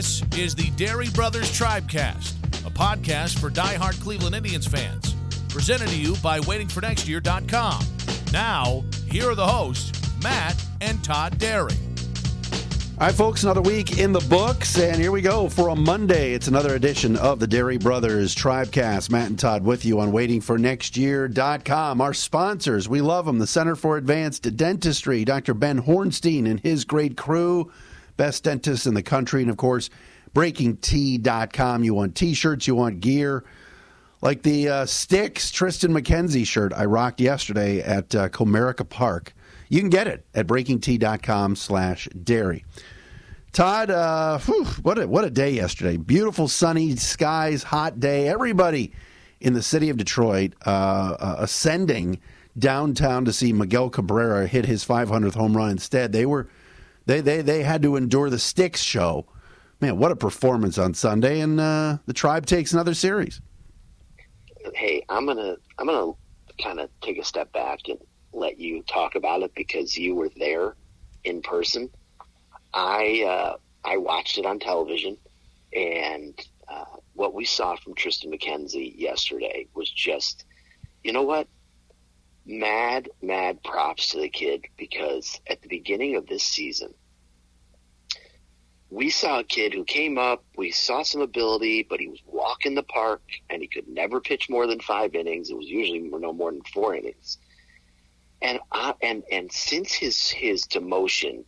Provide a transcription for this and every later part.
This is the Dery Brothers Tribecast, a podcast for diehard Cleveland Indians fans. Presented to you by WaitingForNextYear.com. Now, here are the hosts, Matt and Todd Dery. All right, folks, another week in the books, and here we go for a Monday. It's another edition of the Dery Brothers Tribecast. Matt and Todd with you on waitingfornextyear.com. Our sponsors, we love them. The Center for Advanced Dentistry, Dr. Ben Hornstein and his great crew, best dentists in the country, and of course, BreakingT.com. You want t-shirts, you want gear, like the uh, Sticks Triston McKenzie shirt I rocked yesterday at uh, Comerica Park. You can get it at breakingt.com slash dery. Todd, uh, whew, what a what a day yesterday! Beautiful sunny skies, hot day. Everybody in the city of Detroit uh, uh, ascending downtown to see Miguel Cabrera hit his 500th home run. Instead, they were they they they had to endure the Sticks show. Man, what a performance on Sunday! And uh, the Tribe takes another series. Hey, I'm gonna I'm gonna kind of take a step back and let you talk about it because you were there in person. I uh, I watched it on television, and uh, what we saw from Triston McKenzie yesterday was just, you know what, mad mad props to the kid because at the beginning of this season, we saw a kid who came up. We saw some ability, but he was walking the park, and he could never pitch more than five innings. It was usually no more than four innings. And I, and and since his his demotion,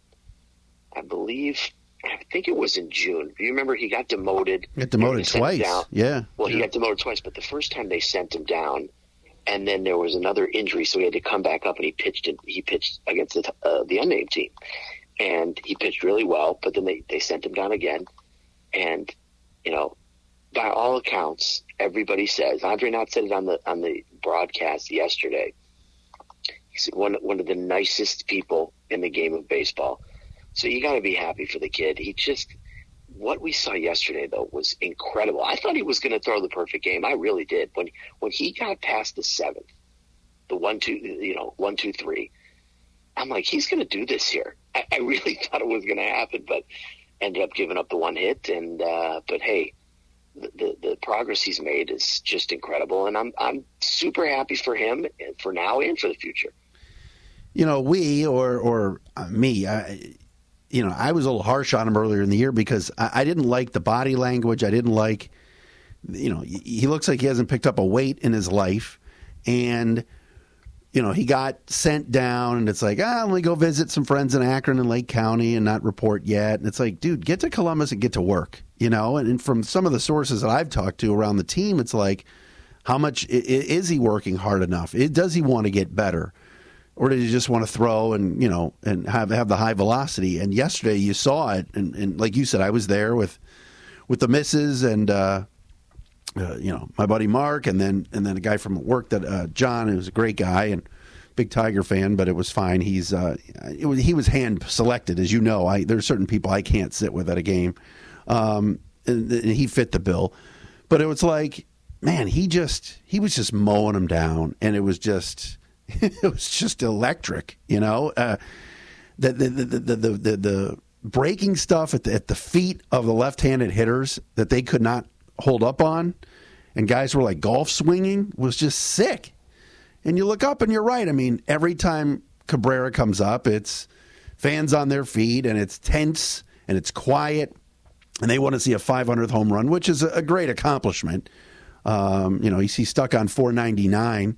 I believe I think it was in June. Do you remember he got demoted? Got demoted twice. Yeah. Well, yeah. he got demoted twice, but the first time they sent him down, and then there was another injury, so he had to come back up, and he pitched. In, he pitched against the uh, the unnamed team, and he pitched really well. But then they they sent him down again, and you know, by all accounts, everybody says Andre Knott said it on the on the broadcast yesterday. He's one one of the nicest people in the game of baseball. So you got to be happy for the kid. He just what we saw yesterday though was incredible. I thought he was going to throw the perfect game. I really did. When when he got past the seventh, the one two, you know, one two three, I'm like, he's going to do this here. I, I really thought it was going to happen, but ended up giving up the one hit. And uh, but hey, the, the the progress he's made is just incredible, and I'm I'm super happy for him for now and for the future you know, we or or uh, me, I, you know, I was a little harsh on him earlier in the year because I, I, didn't like the body language. I didn't like, you know, he looks like he hasn't picked up a weight in his life, and you know, he got sent down, and it's like, ah, let me go visit some friends in Akron and Lake County and not report yet. And it's like, dude, get to Columbus and get to work, you know. And, and from some of the sources that I've talked to around the team, it's like, how much is he working hard enough? Does he want to get better? or did you just want to throw and you know and have have the high velocity? And yesterday you saw it, and, and like you said, I was there with with the misses and uh, uh, you know my buddy Mark, and then and then a guy from work that uh, John, who's a great guy and big Tiger fan, but it was fine. He's uh, was, he was hand selected, as you know. I there's certain people I can't sit with at a game, um, and, and he fit the bill, but it was like man, he just he was just mowing them down, and it was just it was just electric, you know. Uh, the, the, the, the, the, the, the breaking stuff at the, at the feet of the left-handed hitters that they could not hold up on, and guys were like golf swinging was just sick. And you look up and you're right. I mean, every time Cabrera comes up, it's fans on their feet and it's tense and it's quiet, and they want to see a 500th home run, which is a, great accomplishment. Um, you know, he's, he's stuck on 499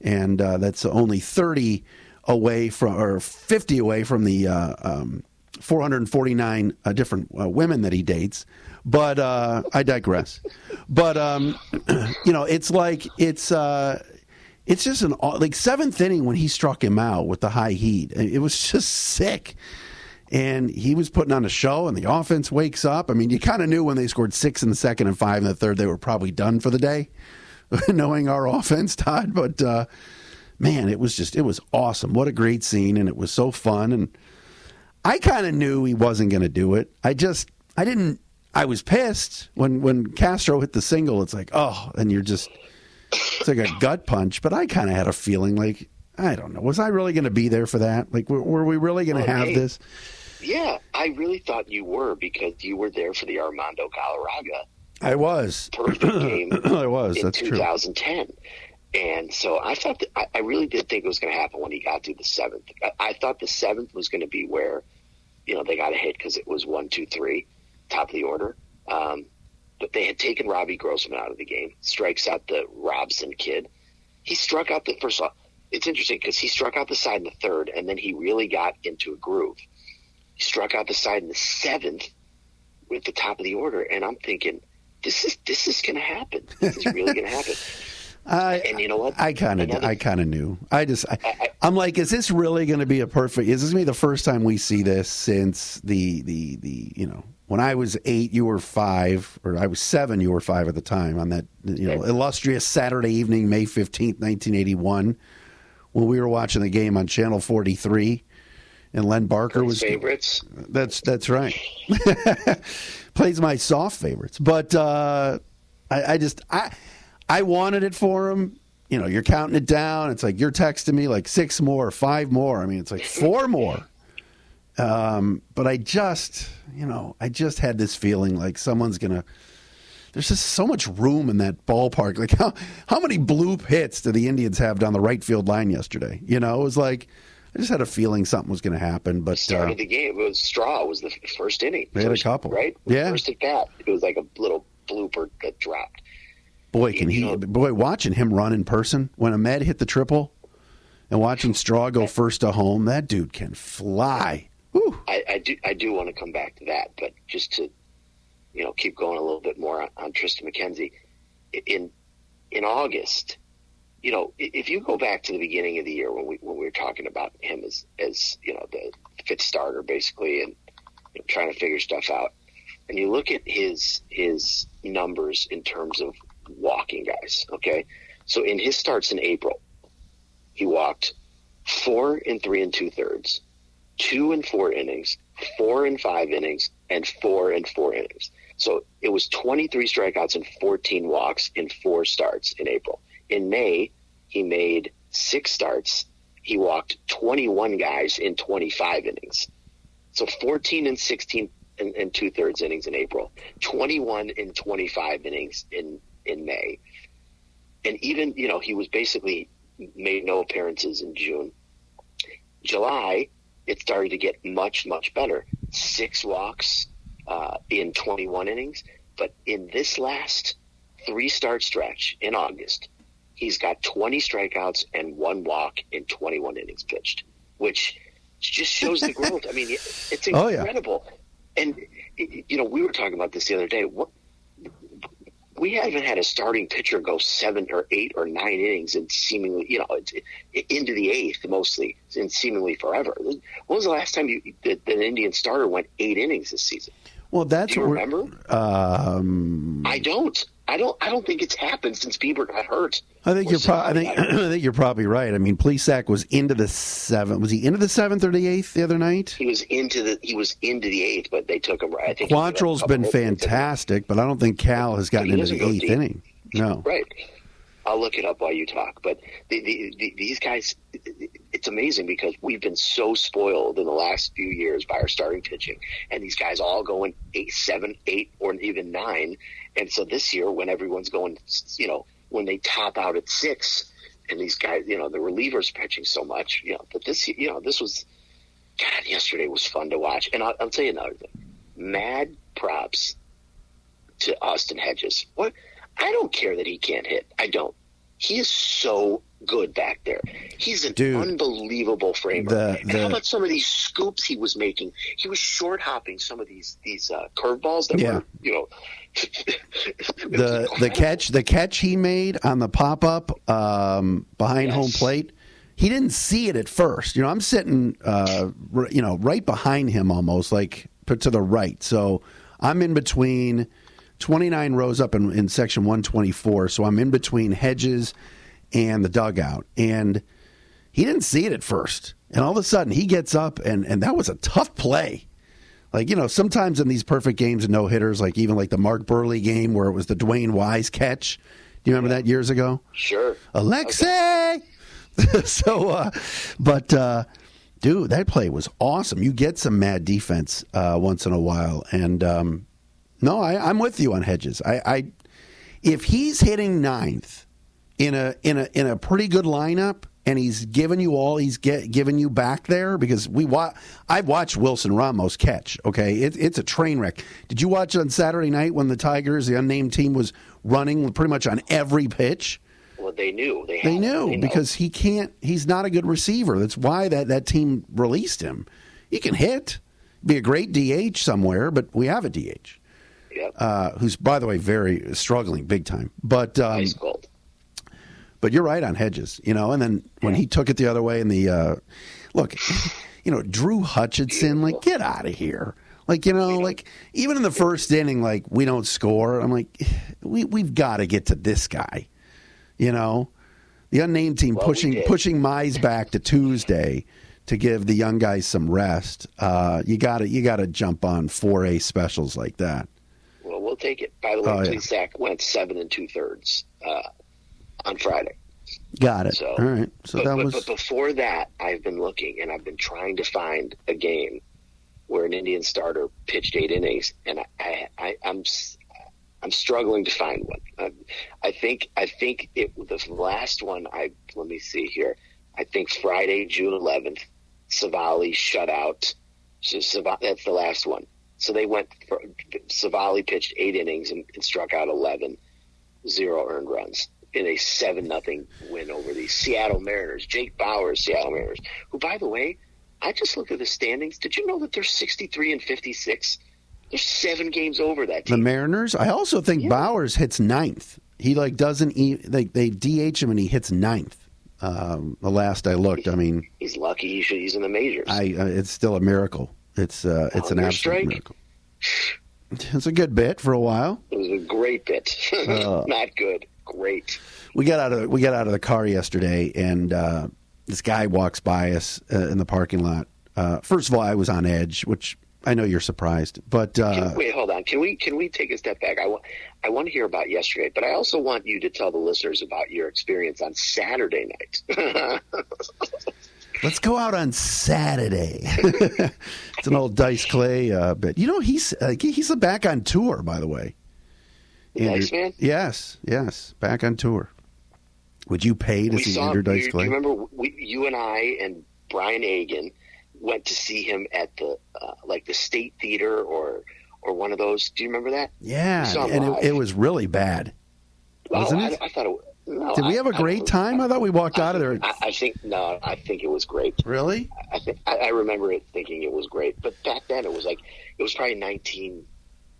and uh, that's only 30 away from or 50 away from the uh, um, 449 uh, different uh, women that he dates. But uh, I digress. but um, you know, it's like it's uh, it's just an like seventh inning when he struck him out with the high heat. It was just sick. And he was putting on a show, and the offense wakes up. I mean, you kind of knew when they scored six in the second and five in the third, they were probably done for the day, knowing our offense, Todd. But uh, man, it was just, it was awesome. What a great scene, and it was so fun. And I kind of knew he wasn't going to do it. I just, I didn't, I was pissed when, when Castro hit the single. It's like, oh, and you're just, it's like a gut punch. But I kind of had a feeling like, I don't know, was I really going to be there for that? Like, were, were we really going to oh, well, have hey, this? Yeah, I really thought you were because you were there for the Armando Galarraga. I was perfect game. I was. In That's 2010. True. And so I thought that, I, I really did think it was going to happen when he got to the seventh. I, I thought the seventh was going to be where, you know, they got a hit because it was one, two, three, top of the order. Um, but they had taken Robbie Grossman out of the game, strikes out the Robson kid. He struck out the first. off. It's interesting because he struck out the side in the third, and then he really got into a groove. He struck out the side in the seventh with the top of the order, and I'm thinking, this is this is going to happen. This is really going to happen. I, and you know what? I kind of, I kind of knew. I just, I, am like, is this really going to be a perfect? Is this going to be the first time we see this since the, the, the, you know, when I was eight, you were five, or I was seven, you were five at the time on that, you know, illustrious Saturday evening, May fifteenth, nineteen eighty one, when we were watching the game on Channel forty three, and Len Barker Plays was favorites. That's that's right. Plays my soft favorites, but uh, I, I just I I wanted it for him. You know, you're counting it down. It's like you're texting me like six more, five more. I mean, it's like four more. Um, but I just, you know, I just had this feeling like someone's gonna. There's just so much room in that ballpark. Like how how many bloop hits do the Indians have down the right field line yesterday? You know, it was like I just had a feeling something was going to happen. But started uh, the game. It was Straw. Was the first inning. They had a couple, right? Yeah, first at bat. It was like a little blooper that dropped. Boy, can he! Know, boy, watching him run in person when Ahmed hit the triple, and watching Straw go first to home, that dude can fly. I, I, do I do want to come back to that, but just to you know keep going a little bit more on, on Triston McKenzie in in August. You know, if you go back to the beginning of the year when we when we were talking about him as as you know the fifth starter basically and you know, trying to figure stuff out, and you look at his his numbers in terms of walking guys. Okay, so in his starts in April, he walked four and three and two thirds, two and four innings, four and five innings, and four and four innings. So it was 23 strikeouts and 14 walks in four starts in April. In May, he made six starts. He walked 21 guys in 25 innings. So 14 and 16 and, and two thirds innings in April, 21 and 25 innings in, in May. And even, you know, he was basically made no appearances in June. July, it started to get much, much better. Six walks uh, in 21 innings. But in this last three start stretch in August, he's got 20 strikeouts and one walk in 21 innings pitched, which just shows the growth. I mean, it's incredible. Oh, yeah. And, you know, we were talking about this the other day. What, we haven't had a starting pitcher go seven or eight or nine innings and seemingly, you know, into the eighth mostly and seemingly forever. When was the last time you, that, an Indian starter went eight innings this season? Well, that's Do you remember. Um, I don't. I don't. I don't think it's happened since Bieber got hurt. I think you're. Pro- I think. I think you're probably right. I mean, Plesac was into the seventh. Was he into the seventh or the eighth the other night? He was into the. He was into the eighth, but they took him right. I think Quantrill's been fantastic, but I don't think Cal has gotten into the eighth deep. inning. No. Right. I'll look it up while you talk. But the, the, the, these guys, it's amazing because we've been so spoiled in the last few years by our starting pitching, and these guys all going eight, seven, eight, or even nine. And so this year, when everyone's going, you know, when they top out at six, and these guys, you know, the relievers pitching so much, you know, but this, you know, this was, God, yesterday was fun to watch. And I'll, I'll tell you another thing: mad props to Austin Hedges. What? I don't care that he can't hit. I don't. He is so good back there. He's an Dude. unbelievable framer. The- and the- how about some of these scoops he was making? He was short hopping some of these these uh, curveballs that Yeah. were, you know, the the catch the catch he made on the pop up um, behind Yes. home plate. He didn't see it at first. You know, I'm sitting, uh, r- you know, right behind him, almost like to the right. So I'm in between 29 rows up in, in section 124. So I'm in between Hedges and the dugout, and he didn't see it at first. And all of a sudden, he gets up, and and that was a tough play. Like, you know, sometimes in these perfect games and no hitters, like even like the Mark Buehrle game where it was the DeWayne Wise catch. Do you remember that years ago? sure. Alexei! so, uh, but, uh, dude, that play was awesome. You get some mad defense uh, once in a while. And, um, no, I, I'm with you on Hedges. I, I, if he's hitting ninth in a in a in a pretty good lineup, and he's giving you all he's get giving you back there because we wa- I've watched Wilson Ramos catch. Okay, it, it's a train wreck. Did you watch on Saturday night when the Tigers, the unnamed team, was running pretty much on every pitch? Well, they knew. They, They knew know. because he can't. He's not a good receiver. That's why that that team released him. He can hit, be a great DH somewhere, but we have a DH Yep. uh, who's by the way very struggling big time. But um, ice cold. but you're right on Hedges, you know. And then when he took it the other way in the uh, look, you know, Drew Hutchison, like get out of here. Like you know, like even in the first inning, like we don't score. I'm like, we we've got to get to this guy. You know, the unnamed team Well, pushing pushing Mize back to Tuesday to give the young guys some rest. Uh, you got to you got to jump on four A specials like that. Well, take it. By the way, Oh, yeah. Went seven and two thirds uh, on Friday. Got it. So, All right. So but, that but, was but before that, I've been looking and I've been trying to find a game where an Indian starter pitched eight innings, and I, I, I I'm I'm struggling to find one. I, I think I think it the last one. I let me see here. I think Friday, June 11th, Civale shut out. So Sav- that's the last one. So they went. For, Civale pitched eight innings and, and struck out 11, zero earned runs in a seven nothing win over the Seattle Mariners. Jake Bauers, Seattle Mariners, who by the way, I just looked at the standings. Did you know that they're 63 and 56? They're seven games over that the. Mariners. I also think Yeah. Bauers hits ninth. He like doesn't eat. They they DH him and he hits ninth. Um, the last I looked, I mean, He's lucky. He should, he's in the majors. I uh, it's still a miracle. It's uh, it's an Hunger absolute strike? miracle. It's a good bit for a while. it was a great bit. Uh. Not good. Great. We got out of we got out of the car yesterday, and uh, this guy walks by us uh, in the parking lot. Uh, first of all, I was on edge, which I know you're surprised, but uh, Can, wait, hold on. Can we can we take a step back? I want I want to hear about yesterday, but I also want you to tell the listeners about your experience on Saturday night. Let's go out on Saturday. it's an old Dice Clay uh, bit. You know, he's uh, he's back on tour, by the way. Andrew- Man? Yes, yes, back on tour. Would you pay to we see saw. Andrew Dice you, do Clay? you remember we, you and I and Brian Agan went to see him at the uh, like the State Theater or or one of those? Do you remember that? yeah, we saw him and it, it was really bad. Wasn't oh, it? I, I thought it. No, Did we have a I- great time? I thought we walked out of there. I, I think no. I think it was great. Really? I think I, I remember it thinking it was great, but back then it was like it was probably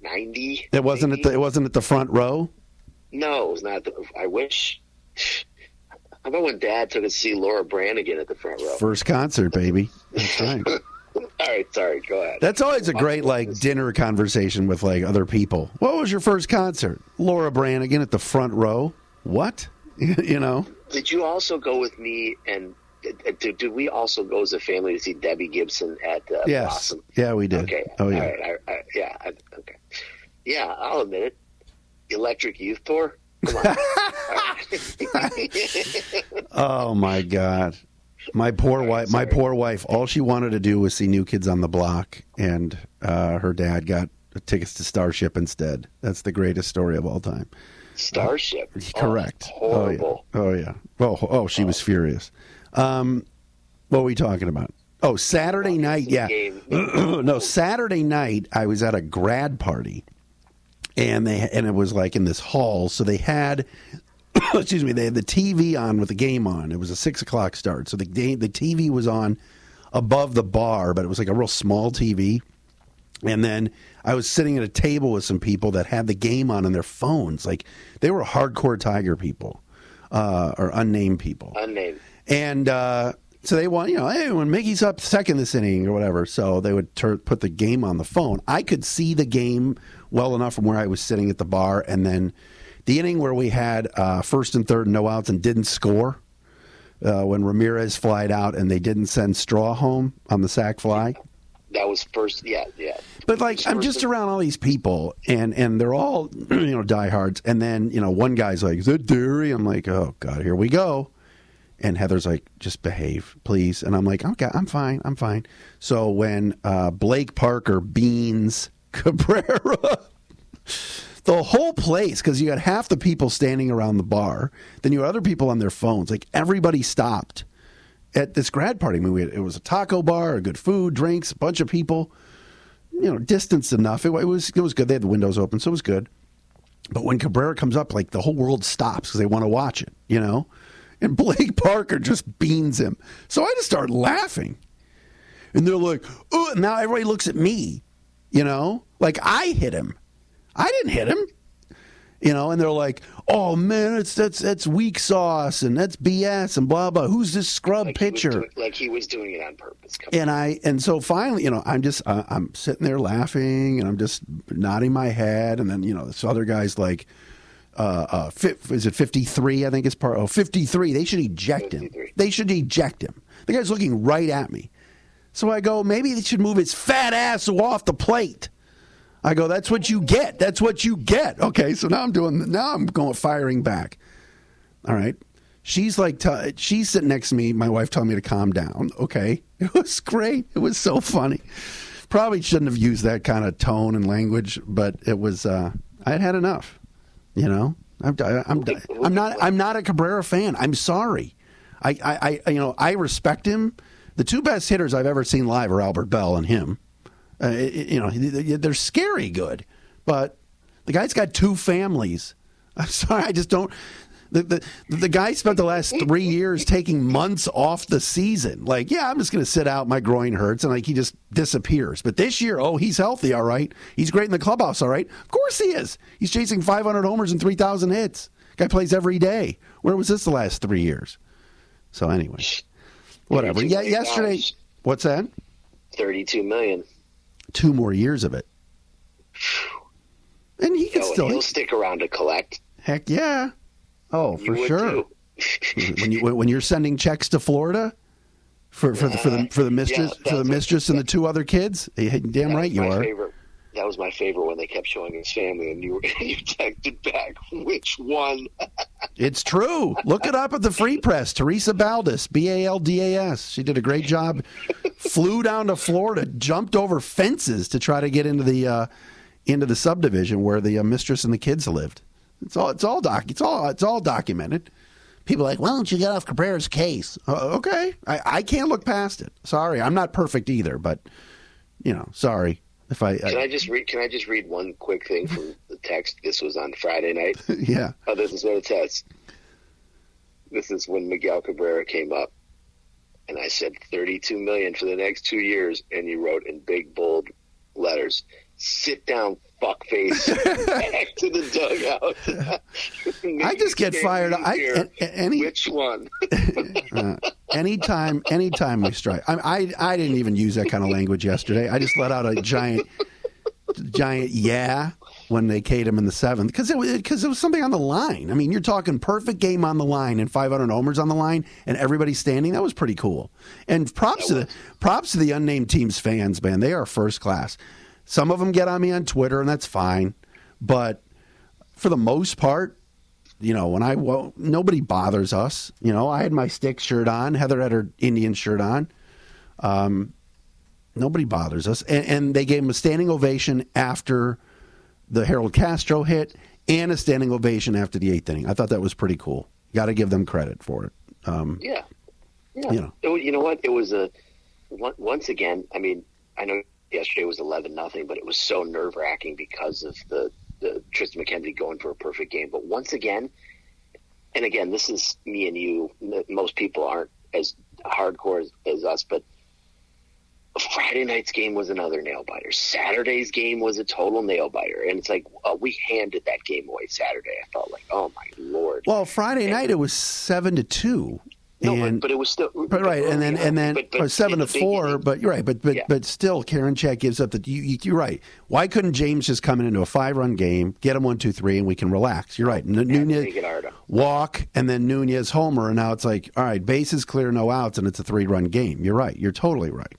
1990. It wasn't at the it wasn't at the front row. No, it was not. The, I wish. How about when Dad took us to see Laura Branigan at the front row? First concert, baby. That's right. All right, sorry. Go ahead. That's always a great like dinner conversation with like other people. What was your first concert? Laura Branigan at the front row. What? you know? Did you also go with me and uh, did, did we also go as a family to see Debbie Gibson at uh, Yes. Blossom? Yeah, we did. Okay. Oh yeah. All right. I, I, yeah. I, okay. Yeah, I'll admit it. Electric Youth Tour. Oh my god. My poor wife. My poor wife. All she wanted to do was see New Kids on the Block, and uh, her dad got tickets to Starship instead. That's the greatest story of all time. Starship. Oh, Correct. horrible. Oh yeah. Oh yeah. Oh, oh she was furious. Um, what were we talking about? Oh, Saturday night. Yeah. No, Saturday night I was at a grad party, and they and it was like in this hall. So they had excuse me, they had the TV on with the game on. It was a six o'clock start, so the game, the TV was on above the bar, but it was like a real small TV. And then I was sitting at a table with some people that had the game on on their phones. Like they were hardcore Tiger people uh, or unnamed people. Unnamed. And uh, so they want, you know, hey, when Miggy's up second this inning or whatever, so they would tur put the game on the phone. I could see the game well enough from where I was sitting at the bar. And then the inning where we had uh, first and third, no outs, and didn't score. Uh, when Ramirez flied out and they didn't send Straw home on the sac fly. That was first, yeah, yeah. But like, I'm just around all these people, and and they're all you know diehards. And then you know, one guy's like, "Is that Dery?" I'm like, "Oh God, here we go." And Heather's like, "Just behave, please." And I'm like, "Okay, I'm fine, I'm fine." So when uh, Blake Parker beans Cabrera. the whole place because you had half the people standing around the bar then you had other people on their phones like everybody stopped at this grad party. I mean, had, it was a taco bar good food drinks a bunch of people you know distanced enough. It, it, was it was good. They had the windows open so it was good. But when cabrera comes up like the whole world stops because they want to watch it you know? And blake parker just beans him. So i just start laughing. And they're like oh now everybody looks at me you know? Like i hit him. I didn't hit him. You know, and they're like, "Oh man, it's that's that's weak sauce and that's BS and blah blah." Who's this scrub like pitcher? He doing, like he was doing it on purpose. Come and I and so finally, you know, I'm just uh, I'm sitting there laughing and I'm just nodding my head, and then you know this other guy's like, uh, uh, is it 53? I think it's part. Oh, 53. They should eject 53. him. They should eject him. The guy's looking right at me. So I go, maybe they should move his fat ass off the plate. I go, that's what you get. That's what you get. Okay, so now I'm doing, now I'm going firing back. All right. She's like, t- she's sitting next to me. My wife told me to calm down. Okay. It was great. It was so funny. Probably shouldn't have used that kind of tone and language, but it was, uh, I had had enough. You know, I'm, I'm, I'm not, I'm not a Cabrera fan. I'm sorry. I, I, I, you know, I respect him. The two best hitters I've ever seen live are Albert Belle and him. Uh, you know, they're scary good, but the guy's got two families. I'm sorry, I just don't. The, the the guy spent the last three years taking months off the season. Like, yeah, I'm just going to sit out. My groin hurts, and like he just disappears. But this year, oh, he's healthy, all right. He's great in the clubhouse, all right. Of course he is. He's chasing 500 homers and 3,000 hits. Guy plays every day. Where was this the last three years? So anyway, whatever. Yeah, yesterday. What's that? 32 million two more years of it. And he can no, still he'll stick around to collect. Heck yeah! Oh, for sure. when you when you're sending checks to Florida for for the for the for the mistress yeah, for the mistress and the two other kids, eh, damn right you are. Favorite. That was my favorite when they kept showing his family, and you you texted back which one. it's true. Look it up at the Free Press. Teresa Baldas, B A L D A S. She did a great job. Flew down to Florida, jumped over fences to try to get into the uh, into the subdivision where the uh, mistress and the kids lived. It's all it's all doc it's all it's all documented. People like, why don't you get off Cabrera's case? Uh, okay, I, I can't look past it. Sorry, I'm not perfect either, but you know, sorry. If I, can I, I just read? Can I just read one quick thing from the text? This was on Friday night. yeah. Oh, this is what it says. This is when Miguel Cabrera came up, and I said thirty-two million for the next two years, and you wrote in big bold letters, "Sit down, fuckface, back to the dugout." I just get fired. I any which one? uh, anytime, anytime we strike, I, I, I didn't even use that kind of language yesterday. I just let out a giant, giant yeah when they K'd him in the seventh because it was because it was something on the line. I mean, you're talking perfect game on the line and 500 homers on the line and everybody standing. That was pretty cool. And props to the props to the unnamed teams fans, man. They are first class. Some of them get on me on Twitter, and that's fine. But for the most part, you know, when I well, nobody bothers us. You know, I had my stick shirt on. Heather had her Indian shirt on. Um, nobody bothers us, and, and they gave him a standing ovation after the Harold Castro hit, and a standing ovation after the eighth inning. I thought that was pretty cool. Got to give them credit for it. Um, yeah, yeah. You know, it, you know what? It was a once again. I mean, I know yesterday was eleven nothing, but it was so nerve wracking because of the the Triston McKenzie going for a perfect game. But once again, and again, this is me and you. Most people aren't as hardcore as, as us, but Friday night's game was another nail biter. Saturday's game was a total nail biter, and it's like uh, we handed that game away Saturday. I felt like, oh my lord. Well, Friday and, night it was seven to two. No, and, but, but, it was still but, right, and then and then but, but seven to four. But you're right, but but yeah. but still, Karinchak gives up. That you, you are right. Why couldn't James just come in into a five run game, get him one two three, and we can relax? You're right. N- Nunez walk, and then Nunez homer, and now it's like all right, bases clear, no outs, and it's a three run game. You're right. You're totally right.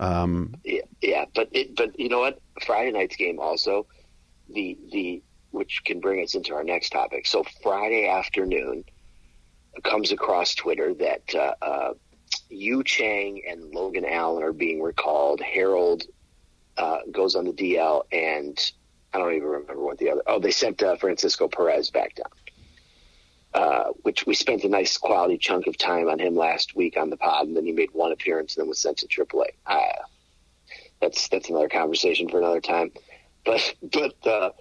Um, yeah, yeah, but it, but you know what? Friday night's game also the the which can bring us into our next topic. So Friday afternoon comes across Twitter that uh, uh, Yu Chang and Logan Allen are being recalled. Harold uh, goes on the DL, and I don't even remember what the other. Oh, they sent uh, Francisco Perez back down. Uh, which we spent a nice quality chunk of time on him last week on the pod, and then he made one appearance and then was sent to AAA. Uh, that's that's another conversation for another time. But but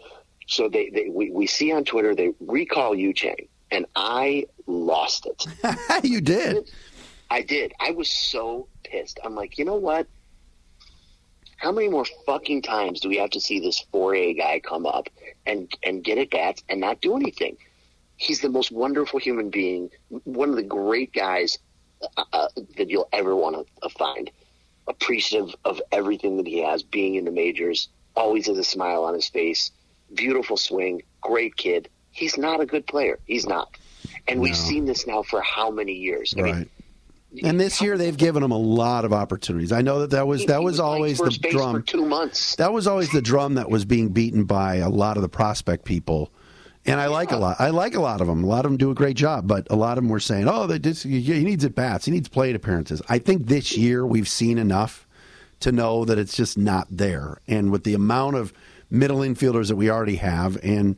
so they, they we, we see on Twitter they recall Yu Chang, and I lost it. you did. I did. I was so pissed. I'm like, you know what? How many more fucking times do we have to see this 4A guy come up and and get at bats and not do anything? he's the most wonderful human being, one of the great guys uh, uh that you'll ever want to uh, find. Appreciative of everything that he has, being in the majors, always has a smile on his face, beautiful swing, great kid. He's not a good player. He's not. And no. we've seen this now for how many years? I right. Mean, and this year they've given him a lot of opportunities. I know that that was that was, was always the drum. two months. That was always the drum that was being beaten by a lot of the prospect people and I like a lot. I like a lot of them. A lot of them do a great job, but a lot of them were saying, "Oh, they just, he needs at bats. He needs plate appearances." I think this year we've seen enough to know that it's just not there. And with the amount of middle infielders that we already have, and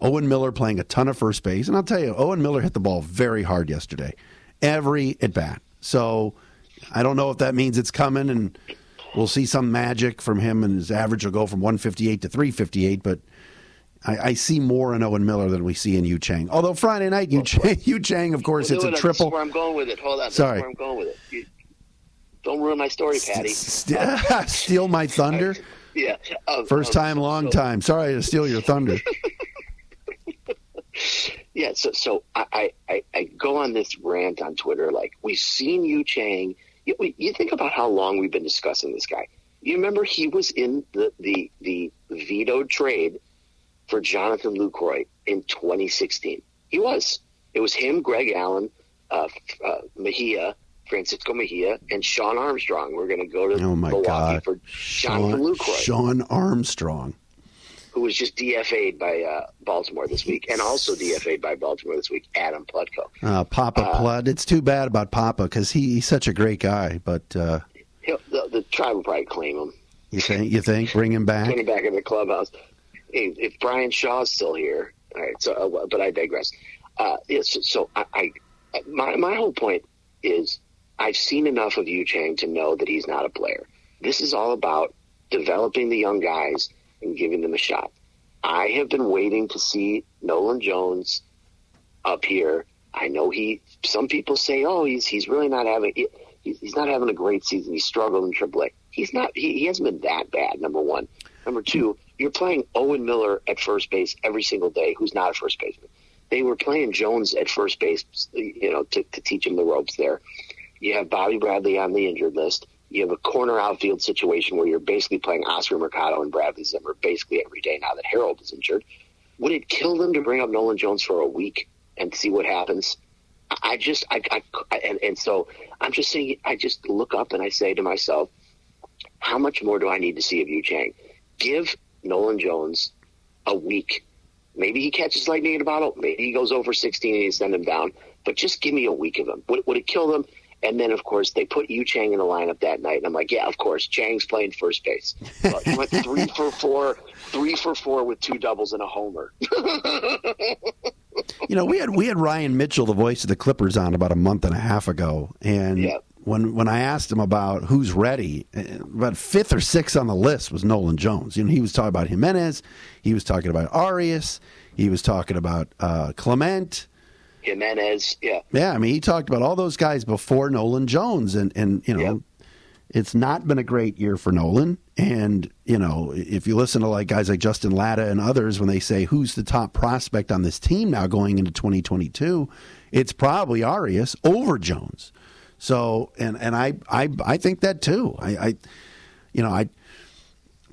Owen Miller playing a ton of first base, and I'll tell you, Owen Miller hit the ball very hard yesterday, every at bat. So I don't know if that means it's coming, and we'll see some magic from him, and his average will go from 158 to 358, but I, I, see more in Owen Miller than we see in Yu Chang. Although Friday night, Yu, Chang, Yu Chang, of course, it's a triple. That's where I'm going with it. Hold on. Sorry. where I'm going with it. You, don't ruin my story, Patty. St- steal my thunder? yeah. Um, First um, time, long so, time. Sorry to steal your thunder. Yeah, so so I, I, I go on this rant on Twitter like we've seen Yu Chang. You, you think about how long we've been discussing this guy. You remember he was in the the the vetoed trade for Jonathan Lucroy in 2016. He was. It was him, Greg Allen, uh, uh, Mejia, Francisco Mejia, and Shawn Armstrong. We're going to go to oh Milwaukee God. for Jonathan Sean, Lucroy. Shawn Armstrong. Who was just DFA'd by uh, Baltimore this week, and also DFA'd by Baltimore this week, Adam Plutko. Uh, Papa uh, Plut. It's too bad about Papa because he, he's such a great guy, but uh, the, the tribe will probably claim him. You think? You think? Bring him back? Bring him back in the clubhouse if, if Bryan Shaw's still here, all right. So, uh, but I digress. Uh, yeah, so, so I, I, my my whole point is I've seen enough of Yu Chang to know that he's not a player. This is all about developing the young guys and giving them a shot. I have been waiting to see Nolan Jones up here. I know he. Some people say, "Oh, he's he's really not having he's not having a great season. He's struggled in AAA. He's not. He, he hasn't been that bad. Number one. Number two, you're playing Owen Miller at first base every single day, who's not a first baseman. They were playing Jones at first base, you know, to, to teach him the ropes there. You have Bobby Bradley on the injured list. You have a corner outfield situation where you're basically playing Oscar Mercado and Bradley Zimmer basically every day now that Harold is injured. Would it kill them to bring up Nolan Jones for a week and see what happens? I just, I, I and, and so I'm just saying, I just look up and I say to myself, how much more do I need to see of Yu Chang? Give Nolan Jones a week. Maybe he catches lightning in a bottle. Maybe he goes over 16 and you send him down. But just give me a week of him. Would, would it kill them? And then, of course, they put Yu Chang in the lineup that night. And I'm like, yeah, of course, Chang's playing first base. Well, he went three for four, three for four with two doubles and a homer. you know, we had we had Ryan Mitchell, the voice of the Clippers, on about a month and a half ago, and yep when when I asked him about who's ready, uh, about fifth or sixth on the list was Nolan Jones. You know, he was talking about Gimenez, he was talking about Arias, he was talking about uh, Clement. Gimenez, yeah. Yeah, I mean, he talked about all those guys before Nolan Jones, and and you know, yep. it's not been a great year for Nolan. And you know, if you listen to like guys like Justin Latta and others when they say who's the top prospect on this team now going into 2022, it's probably Arias over Jones. So, and and I I I think that too. I, I you know, I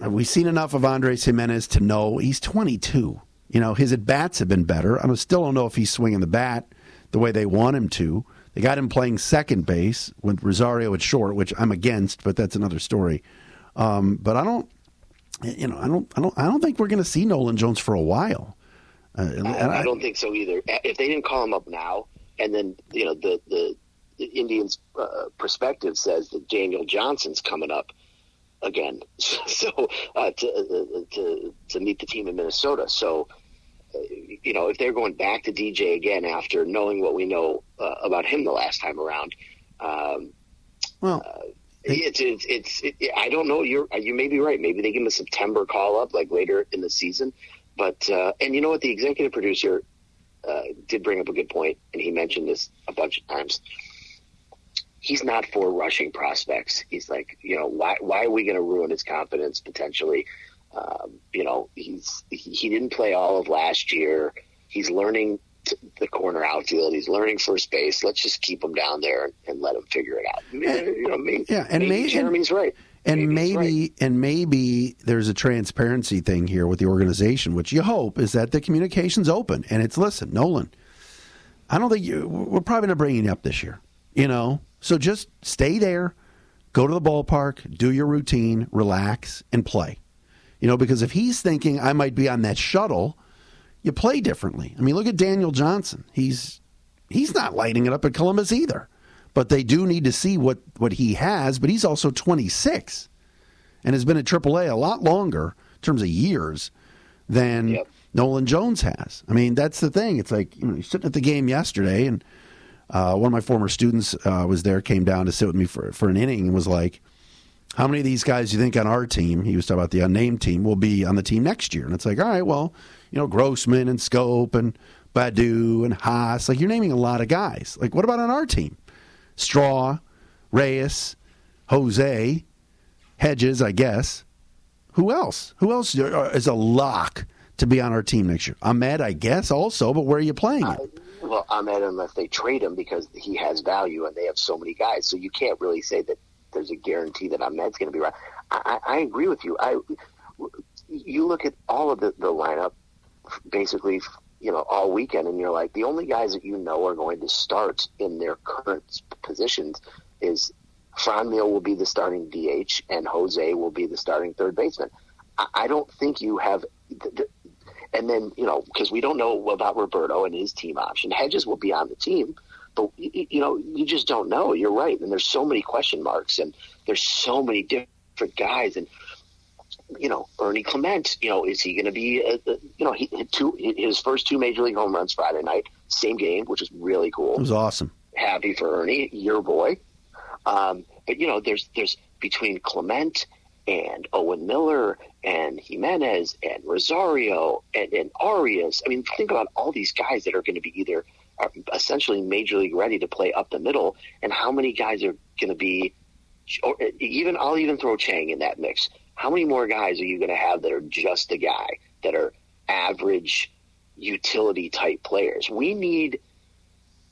we've seen enough of Andres Gimenez to know he's 22. You know, his at bats have been better. I still don't know if he's swinging the bat the way they want him to. They got him playing second base with Rosario at short, which I'm against, but that's another story. Um, but I don't, you know, I don't, I don't, I don't think we're going to see Nolan Jones for a while. Uh, I, I, don't think so either. If they didn't call him up now, and then you know the the, the Indians' uh, perspective says that Daniel Johnson's coming up again, so uh, to, uh, to to meet the team in Minnesota. So uh, you know, if they're going back to DJ again after knowing what we know uh, about him the last time around, um, well, uh, it's it's, it's it, I don't know. You're you may be right. Maybe they give him a September call up like later in the season. But uh, and you know what, the executive producer uh, did bring up a good point, and he mentioned this a bunch of times he's not for rushing prospects. He's like, you know, why why are we going to ruin his confidence potentially? Um, you know, he's he, didn't play all of last year. He's learning the corner outfield. He's learning first base. Let's just keep him down there and, and let him figure it out. And, you know, maybe, yeah, and maybe, maybe Jeremy's right. And maybe, maybe right. and maybe there's a transparency thing here with the organization, which you hope is that the communication's open and it's listen, Nolan. I don't think you. We're probably not bringing you up this year. You know, so just stay there, go to the ballpark, do your routine, relax, and play. You know, because if he's thinking I might be on that shuttle, you play differently. I mean, look at Daniel Johnson. He's he's not lighting it up at Columbus either. But they do need to see what, what he has, but he's also 26 and has been at AAA a lot longer in terms of years than yep. Nolan Jones has. I mean, that's the thing. It's like you know, sitting at the game yesterday and uh, one of my former students uh, was there, came down to sit with me for, for an inning, and was like, How many of these guys do you think on our team, he was talking about the unnamed team, will be on the team next year? And it's like, All right, well, you know, Grossman and Schoop and Baddoo and Haase. Like, you're naming a lot of guys. Like, what about on our team? Straw, Reyes, Jose, Hedges, I guess. Who else? Who else is uh, a lock to be on our team next year? Ahmed, I guess, also, but where are you playing it? well, Ahmed unless they trade him because he has value and they have so many guys. So you can't really say that there's a guarantee that Ahmed's going to be right. I, I agree with you. I you look at all of the, the lineup basically you know all weekend and you're like the only guys that you know are going to start in their current positions is Franmil will be the starting DH and Jose will be the starting third baseman. I, I don't think you have and then, you know, because we don't know about Roberto and his team option. Hedges will be on the team, but, you know, you just don't know. You're right. And there's so many question marks and there's so many different guys. And, you know, Ernie Clement, you know, is he going to be, a, a, you know, he hit two, his first two major league home runs Friday night, same game, which is really cool. It was awesome. Happy for Ernie, your boy. Um, but, you know, there's, there's between Clement and Owen Miller and Gimenez and Rosario and, and Arias. I mean, think about all these guys that are going to be either uh, essentially major league ready to play up the middle, and how many guys are going to be, or uh, even I'll even throw Chang in that mix. How many more guys are you going to have that are just a guy that are average utility type players? We need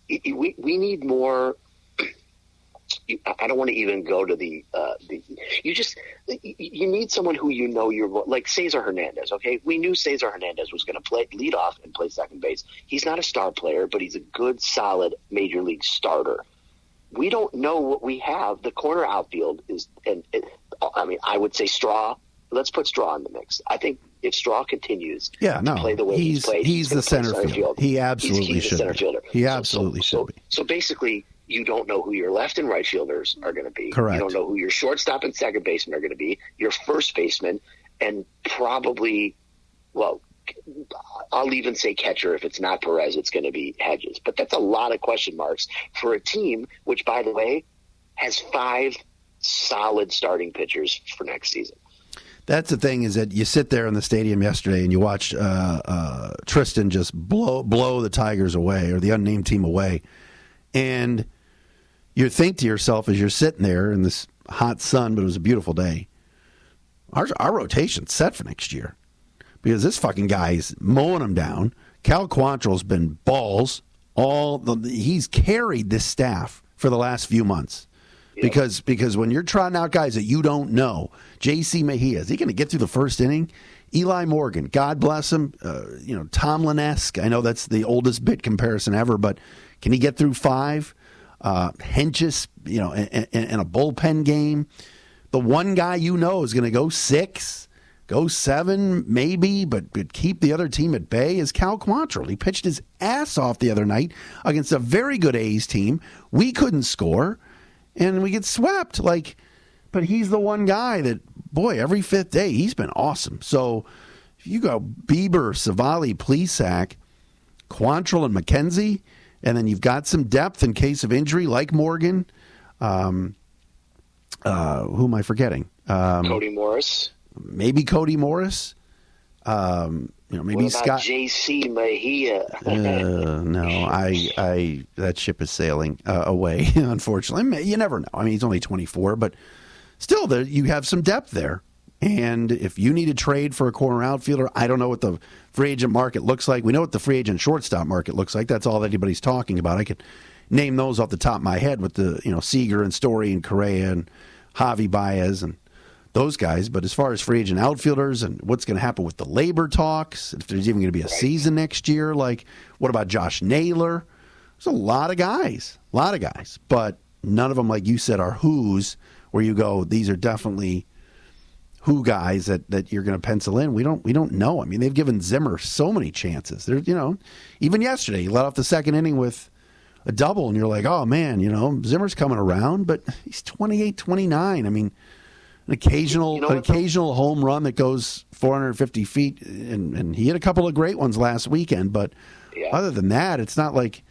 we we need more I don't want to even go to the, uh, the you just you need someone who you know you're like Cesar Hernandez. Okay, we knew Cesar Hernandez was going to play lead off and play second base. He's not a star player, but he's a good, solid major league starter. We don't know what we have. The corner outfield is, and it, I mean, I would say Straw. Let's put Straw in the mix. I think if Straw continues yeah, no, to play the way he's, he's played, he's, he's the center, center field. field. He absolutely he's, he's should. center fielder. He absolutely so, so, should be. So basically, you don't know who your left and right fielders are going to be. Correct. You don't know who your shortstop and second baseman are going to be. Your first baseman, and probably, well, I'll even say catcher. If it's not Perez, it's going to be Hedges. But that's a lot of question marks for a team, which, by the way, has five solid starting pitchers for next season. that's the thing is that you sit there in the stadium yesterday and you watch uh, uh, Triston just blow blow the Tigers away or the unnamed team away, and you think to yourself as you're sitting there in this hot sun, but it was a beautiful day. Our our rotation's set for next year because this fucking guy's mowing them down. Cal Quantrill's been balls. All the, he's carried this staff for the last few months. Because because when you're trotting out guys that you don't know, J.C. Mejia is he going to get through the first inning? Eli Morgan, God bless him, uh, you know Tomlin esque. I know that's the oldest bit comparison ever, but can he get through five? Uh, Hentges, you know, in, in a bullpen game, the one guy you know is going to go six, go seven, maybe, but, but keep the other team at bay is Cal Quantrill. He pitched his ass off the other night against a very good A's team. We couldn't score and we get swept. Like, but he's the one guy that, boy, every fifth day he's been awesome. So if you go Bieber, Civale, Plesac, Quantrill, and McKenzie, and then you've got some depth in case of injury, like Morgan. Um, uh, who am I forgetting? Um, Cody Morris. Maybe Cody Morris. Um, you know, maybe what about Scott. J.C. Mejia. Uh, no, I, I, that ship is sailing uh, away. Unfortunately, you never know. I mean, he's only 24, but still, there you have some depth there. And if you need to trade for a corner outfielder, I don't know what the free agent market looks like. We know what the free agent shortstop market looks like. That's all that anybody's talking about. I could name those off the top of my head with the you know Seager and Story and Correa and Javi Baez and those guys. But as far as free agent outfielders and what's going to happen with the labor talks, if there's even going to be a season next year, like what about Josh Naylor? There's a lot of guys, a lot of guys, but none of them, like you said, are who's where you go. These are definitely who guys that, that you're going to pencil in. We don't we don't know. I mean, they've given Zimmer so many chances. There, you know, even yesterday he let off the second inning with a double, and you're like, oh man, you know, Zimmer's coming around, but he's 28, 29. I mean, an occasional You know an occasional home run that goes 450 feet, and, and he hit a couple of great ones last weekend. But Yeah. other than that, it's not like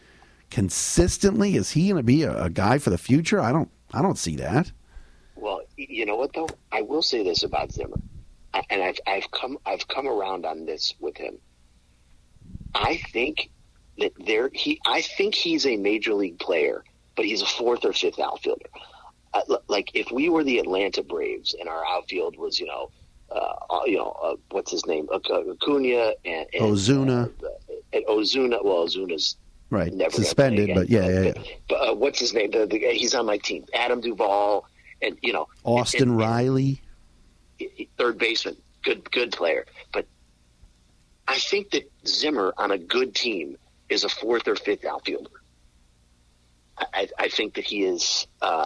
consistently is he going to be a, a guy for the future? I don't I don't see that. You know what though? I will say this about Zimmer, I- and I've I've come I've come around on this with him. I think that there he I think he's a major league player, but he's a fourth or fifth outfielder. Uh, like if we were the Atlanta Braves and our outfield was you know. Uh, you know uh, what's his name? Ac- Acuna and, and Ozuna. uh, and Ozuna. Well, Ozuna's Right, never suspended, but yeah, yeah, yeah. But, but uh, what's his name? The, the, he's on my team. Adam Duvall, and you know Austin and- Riley. third baseman, good good player. But I think that Zimmer on a good team is a fourth or fifth outfielder. I, I- I think that he is. Uh,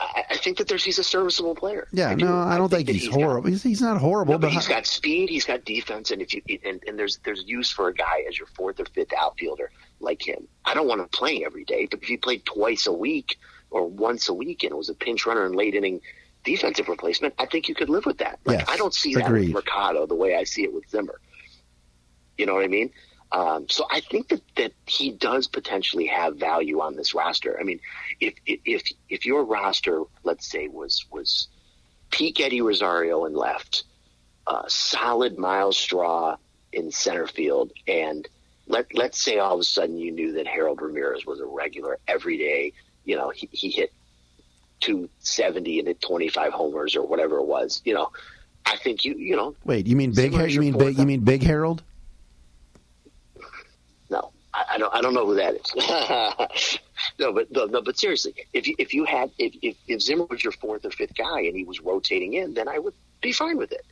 I, I think that there's he's a serviceable player. Yeah, do. no, I don't think, that he's, got- horrible. he's, he's not horrible, no, but but he's got speed. He's got defense, and if you and, and there's there's use for a guy as your fourth or fifth outfielder like him. I don't want him playing every day, but if he played twice a week or once a week and it was a pinch runner and late inning defensive replacement, I think you could live with that. Like Yes, I don't see that with Mercado the way I see it with Zimmer. You know what I mean? Um, so I think that, that he does potentially have value on this roster. I mean, if if if your roster, let's say, was was peak Eddie Rosario and left, uh, solid Myles Straw in center field, and let let's say all of a sudden you knew that Harold Ramirez was a regular every day. You know, he, he hit 270 and hit 25 homers or whatever it was. You know, I think you you know wait, you mean big? Har- You mean big? You mean big Harold? No, I, I don't. I don't know who that is. no, but no, no, but seriously, if you, if you had if, if if Zimmer was your fourth or fifth guy and he was rotating in, then I would be fine with it.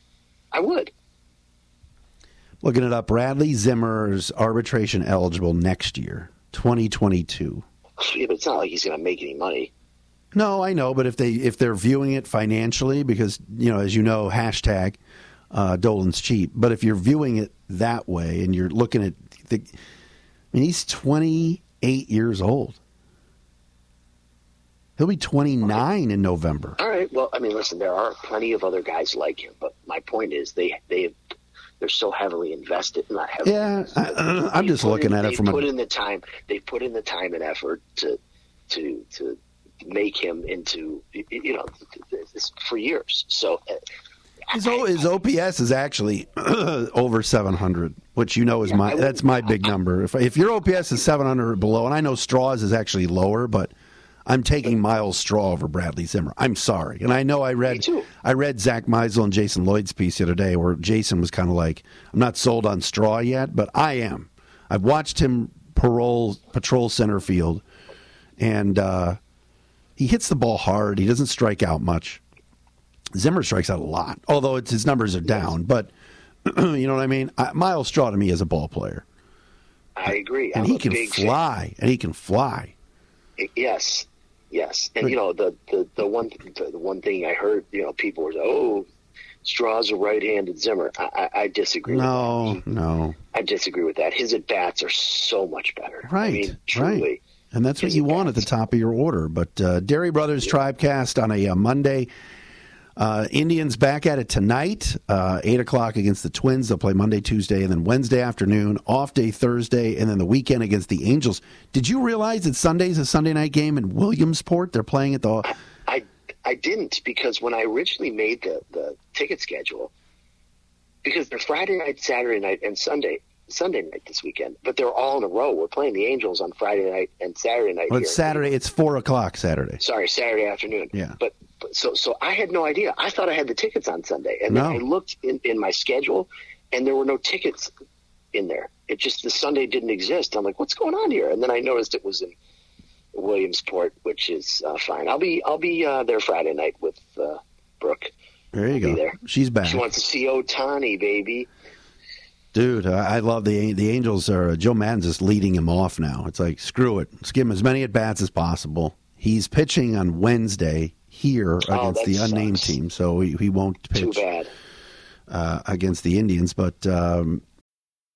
I would. Looking it up, Bradley Zimmer's arbitration eligible next year, 2022. Yeah, but it's not like he's going to make any money. No, I know, but if they if they're viewing it financially, because you know, as you know, hashtag uh, Dolan's cheap. But if you're viewing it that way, and you're looking at the, I mean, he's 28 years old. He'll be 29 in November. All right. Well, I mean, listen, there are plenty of other guys like him, but my point is they they they're so heavily invested. Not heavily. Yeah, I, I'm just looking in- at it they from put a in the time. They put in the time and effort to to to make him into you know for years. So uh, his, his OPS is actually over 700, which you know is yeah, my that's my big number. If if your OPS is 700 or below, and I know Straw's is actually lower, but I'm taking Myles Straw over Bradley Zimmer. I'm sorry, and I know I read I read Zach Meisel and Jason Lloyd's piece the other day where Jason was kind of like, I'm not sold on Straw yet, but I am. I've watched him parole patrol center field, and uh, he hits the ball hard. He doesn't strike out much. Zimmer strikes out a lot, although his numbers are down. But you know what I mean. I, Myles Straw to me is a ball player. I agree, and I'm he can fly, fan. and he can fly. Yes, yes, and you know the the the one the one thing I heard, you know, people were oh. Straw's a right-handed Zimmer. I, I, I disagree. No, no. I disagree with that. His at bats are so much better. Right, I mean, truly. Right. And that's what you want at the top of your order. But uh, Dery Brothers yeah. Tribecast on a, a uh, Monday. Uh, Indians back at it tonight, uh, 8 o'clock against the Twins. They'll play Monday, Tuesday, and then Wednesday afternoon, off day Thursday, and then the weekend against the Angels. Did you realize that Sunday's a Sunday night game in Williamsport? They're playing at the. I, I didn't because when I originally made the, the ticket schedule, because they're Friday night, Saturday night, and Sunday. Sunday night this weekend, but they're all in a row. We're playing the Angels on Friday night and Saturday night. Well, it's Saturday. It's four o'clock Saturday. Sorry, Saturday afternoon. Yeah. But so so I had no idea. I thought I had the tickets on Sunday, and no. then I looked in, in my schedule, and there were no tickets in there. It just the Sunday didn't exist. I'm like, what's going on here? And then I noticed it was in Williamsport, which is uh, fine. I'll be I'll be uh, there Friday night with uh, Brooke. There you I'll go. There. She's back. She wants to see Ohtani, baby. Dude, I love the the Angels. Are Joe Maddon's just leading him off now. It's like screw it. Let's give him as many at bats as possible. He's pitching on Wednesday here oh, against the unnamed sucks. team, so he, he won't pitch uh, against the Indians. But um,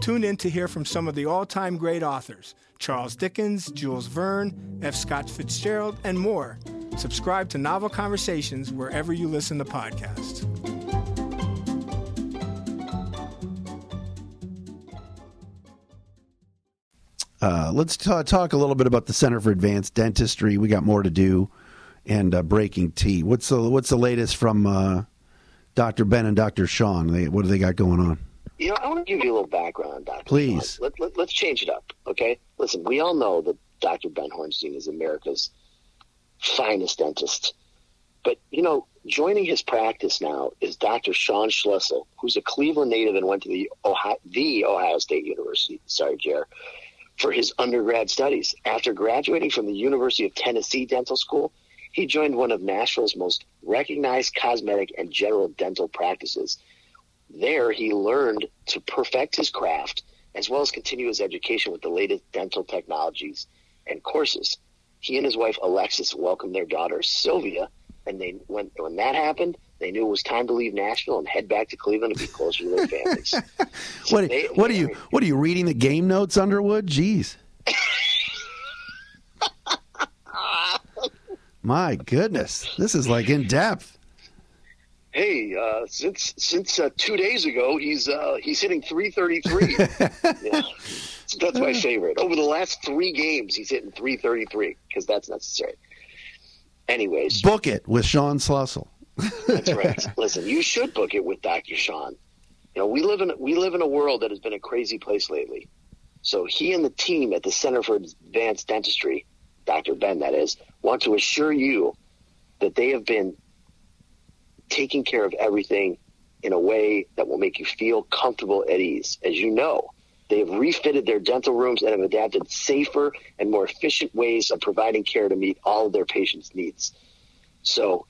Tune in to hear from some of the all time great authors Charles Dickens, Jules Verne, F. Scott Fitzgerald, and more. Subscribe to Novel Conversations wherever you listen to podcasts. Uh, let's t- talk a little bit about the Center for Advanced Dentistry. We got more to do, and uh, breaking tea. What's the what's the latest from uh, Dr. Ben and Dr. Sean? They, what do they got going on? You know, I want to give you a little background, Doctor. Please. Let, let, let's change it up, okay? Listen, we all know that Dr. Ben Hornstein is America's finest dentist. But, you know, joining his practice now is Dr. Sean Schlissel, who's a Cleveland native and went to the Ohio, the Ohio State University, sorry, Jer, for his undergrad studies. After graduating from the University of Tennessee Dental School, he joined one of Nashville's most recognized cosmetic and general dental practices – there, he learned to perfect his craft as well as continue his education with the latest dental technologies and courses. He and his wife Alexis welcomed their daughter Sylvia, and they when when that happened, they knew it was time to leave Nashville and head back to Cleveland to be closer to their families. So what, they, what are you what are you reading the game notes, Underwood? Jeez. My goodness, this is like in depth hey, uh, since since uh, two days ago, he's uh, he's hitting 333. yeah. That's my favorite. Over the last three games, he's hitting 333 because that's necessary. Anyways, book it with Sean Schlissel. that's right. Listen, you should book it with Dr. Sean. You know, we live in we live in a world that has been a crazy place lately. So he and the team at the Center for Advanced Dentistry, Dr. Ben, that is, want to assure you that they have been taking care of everything in a way that will make you feel comfortable at ease. As you know, they have refitted their dental rooms and have adapted safer and more efficient ways of providing care to meet all of their patients' needs. So